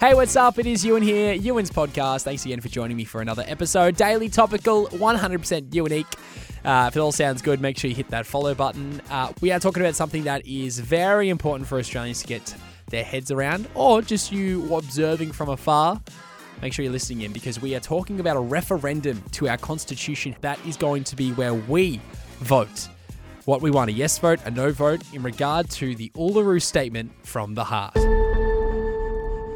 Hey, what's up? It is Ewan here, Ewan's podcast. Thanks again for joining me for another episode. Daily topical, 100% unique. Uh, if it all sounds good, make sure you hit that follow button. Uh, we are talking about something that is very important for Australians to get their heads around, or just you observing from afar. Make sure you're listening in because we are talking about a referendum to our constitution that is going to be where we vote what we want a yes vote, a no vote in regard to the Uluru Statement from the Heart.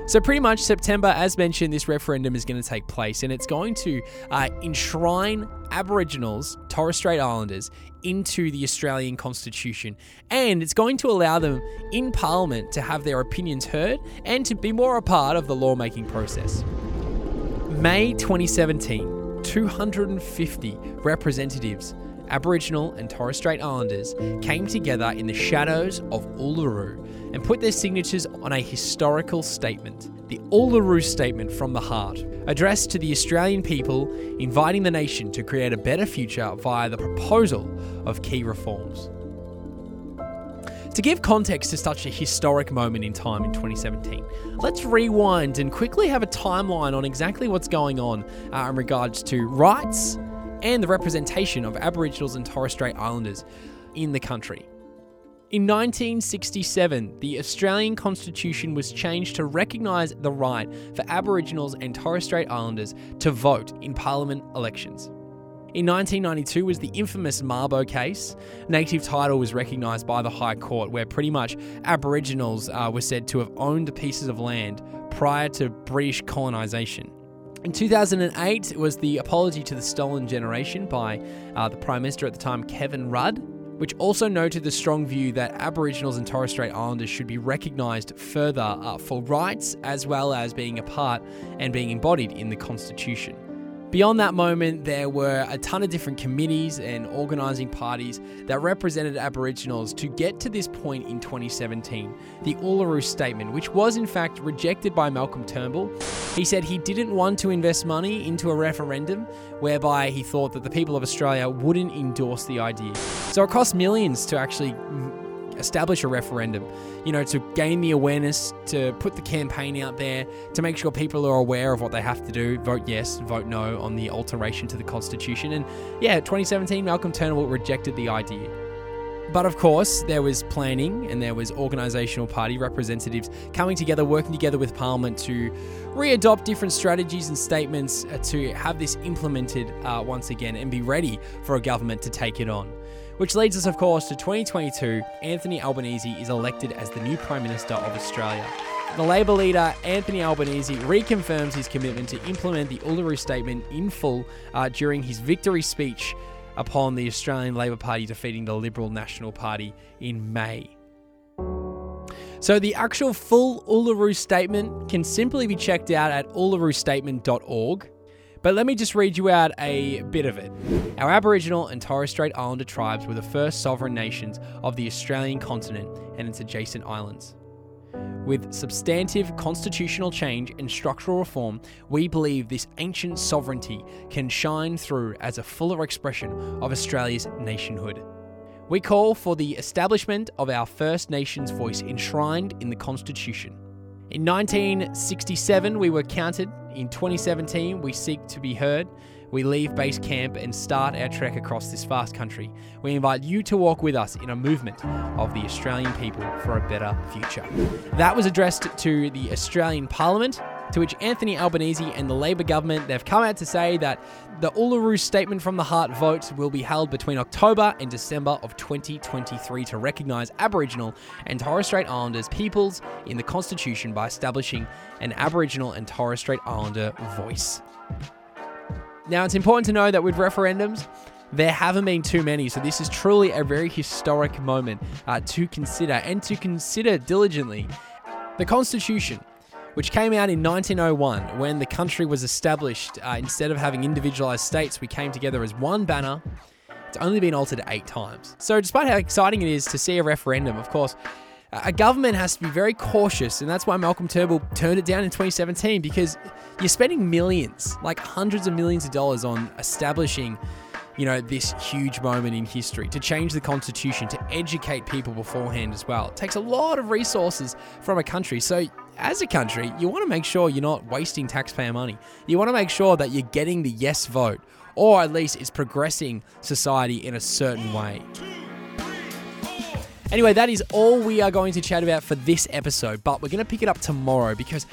So, pretty much September, as mentioned, this referendum is going to take place and it's going to uh, enshrine Aboriginals, Torres Strait Islanders, into the Australian Constitution. And it's going to allow them in Parliament to have their opinions heard and to be more a part of the lawmaking process. May 2017, 250 representatives Aboriginal and Torres Strait Islanders came together in the shadows of Uluru and put their signatures on a historical statement, the Uluru Statement from the Heart, addressed to the Australian people, inviting the nation to create a better future via the proposal of key reforms. To give context to such a historic moment in time in 2017, let's rewind and quickly have a timeline on exactly what's going on uh, in regards to rights and the representation of Aboriginals and Torres Strait Islanders in the country. In 1967, the Australian Constitution was changed to recognise the right for Aboriginals and Torres Strait Islanders to vote in Parliament elections. In 1992 was the infamous Mabo case. Native title was recognised by the High Court, where pretty much Aboriginals uh, were said to have owned pieces of land prior to British colonisation. In 2008 it was the apology to the stolen generation by uh, the Prime Minister at the time, Kevin Rudd, which also noted the strong view that Aboriginals and Torres Strait Islanders should be recognised further uh, for rights as well as being a part and being embodied in the Constitution. Beyond that moment, there were a ton of different committees and organising parties that represented Aboriginals to get to this point in 2017. The Uluru Statement, which was in fact rejected by Malcolm Turnbull. He said he didn't want to invest money into a referendum whereby he thought that the people of Australia wouldn't endorse the idea. So it cost millions to actually establish a referendum, you know, to gain the awareness, to put the campaign out there, to make sure people are aware of what they have to do vote yes, vote no on the alteration to the Constitution. And yeah, 2017, Malcolm Turnbull rejected the idea. But of course, there was planning and there was organisational party representatives coming together, working together with Parliament to re-adopt different strategies and statements uh, to have this implemented uh, once again and be ready for a government to take it on. Which leads us, of course, to 2022. Anthony Albanese is elected as the new Prime Minister of Australia. The Labor leader, Anthony Albanese, reconfirms his commitment to implement the Uluru Statement in full uh, during his victory speech upon the Australian Labor Party defeating the Liberal National Party in May. So the actual full Uluru Statement can simply be checked out at ulurustatement.org. But let me just read you out a bit of it. Our Aboriginal and Torres Strait Islander tribes were the first sovereign nations of the Australian continent and its adjacent islands. With substantive constitutional change and structural reform, we believe this ancient sovereignty can shine through as a fuller expression of Australia's nationhood. We call for the establishment of our First Nations voice enshrined in the Constitution. In 1967, we were counted. In 2017, we seek to be heard. We leave base camp and start our trek across this vast country. We invite you to walk with us in a movement of the Australian people for a better future. That was addressed to the Australian Parliament to which Anthony Albanese and the Labor government they've come out to say that the Uluru Statement from the Heart vote will be held between October and December of 2023 to recognise Aboriginal and Torres Strait Islanders peoples in the Constitution by establishing an Aboriginal and Torres Strait Islander voice. Now, it's important to know that with referendums, there haven't been too many, so this is truly a very historic moment uh, to consider and to consider diligently. The Constitution which came out in 1901 when the country was established. Uh, instead of having individualized states, we came together as one banner. It's only been altered eight times. So, despite how exciting it is to see a referendum, of course, a government has to be very cautious, and that's why Malcolm Turnbull turned it down in 2017 because you're spending millions, like hundreds of millions of dollars, on establishing you know, this huge moment in history, to change the constitution, to educate people beforehand as well. It takes a lot of resources from a country. So, as a country, you want to make sure you're not wasting taxpayer money. You want to make sure that you're getting the yes vote, or at least it's progressing society in a certain way. Anyway, that is all we are going to chat about for this episode, but we're going to pick it up tomorrow because,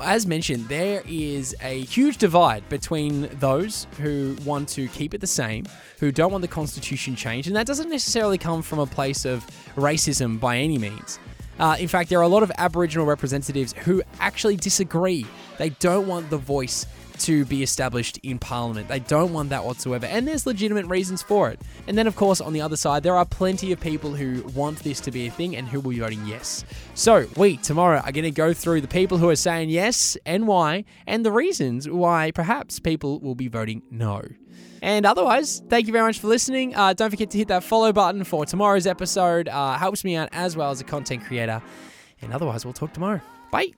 as mentioned, there is a huge divide between those who want to keep it the same, who don't want the Constitution changed, and that doesn't necessarily come from a place of racism by any means. Uh, in fact, there are a lot of Aboriginal representatives who actually disagree. They don't want the voice to be established in Parliament. They don't want that whatsoever, and there's legitimate reasons for it. And then, of course, on the other side, there are plenty of people who want this to be a thing and who will be voting yes. So, we tomorrow are going to go through the people who are saying yes and why, and the reasons why perhaps people will be voting no. And otherwise, thank you very much for listening. Uh, don't forget to hit that follow button for tomorrow's episode. Uh, helps me out as well as a content creator. And otherwise, we'll talk tomorrow. Bye.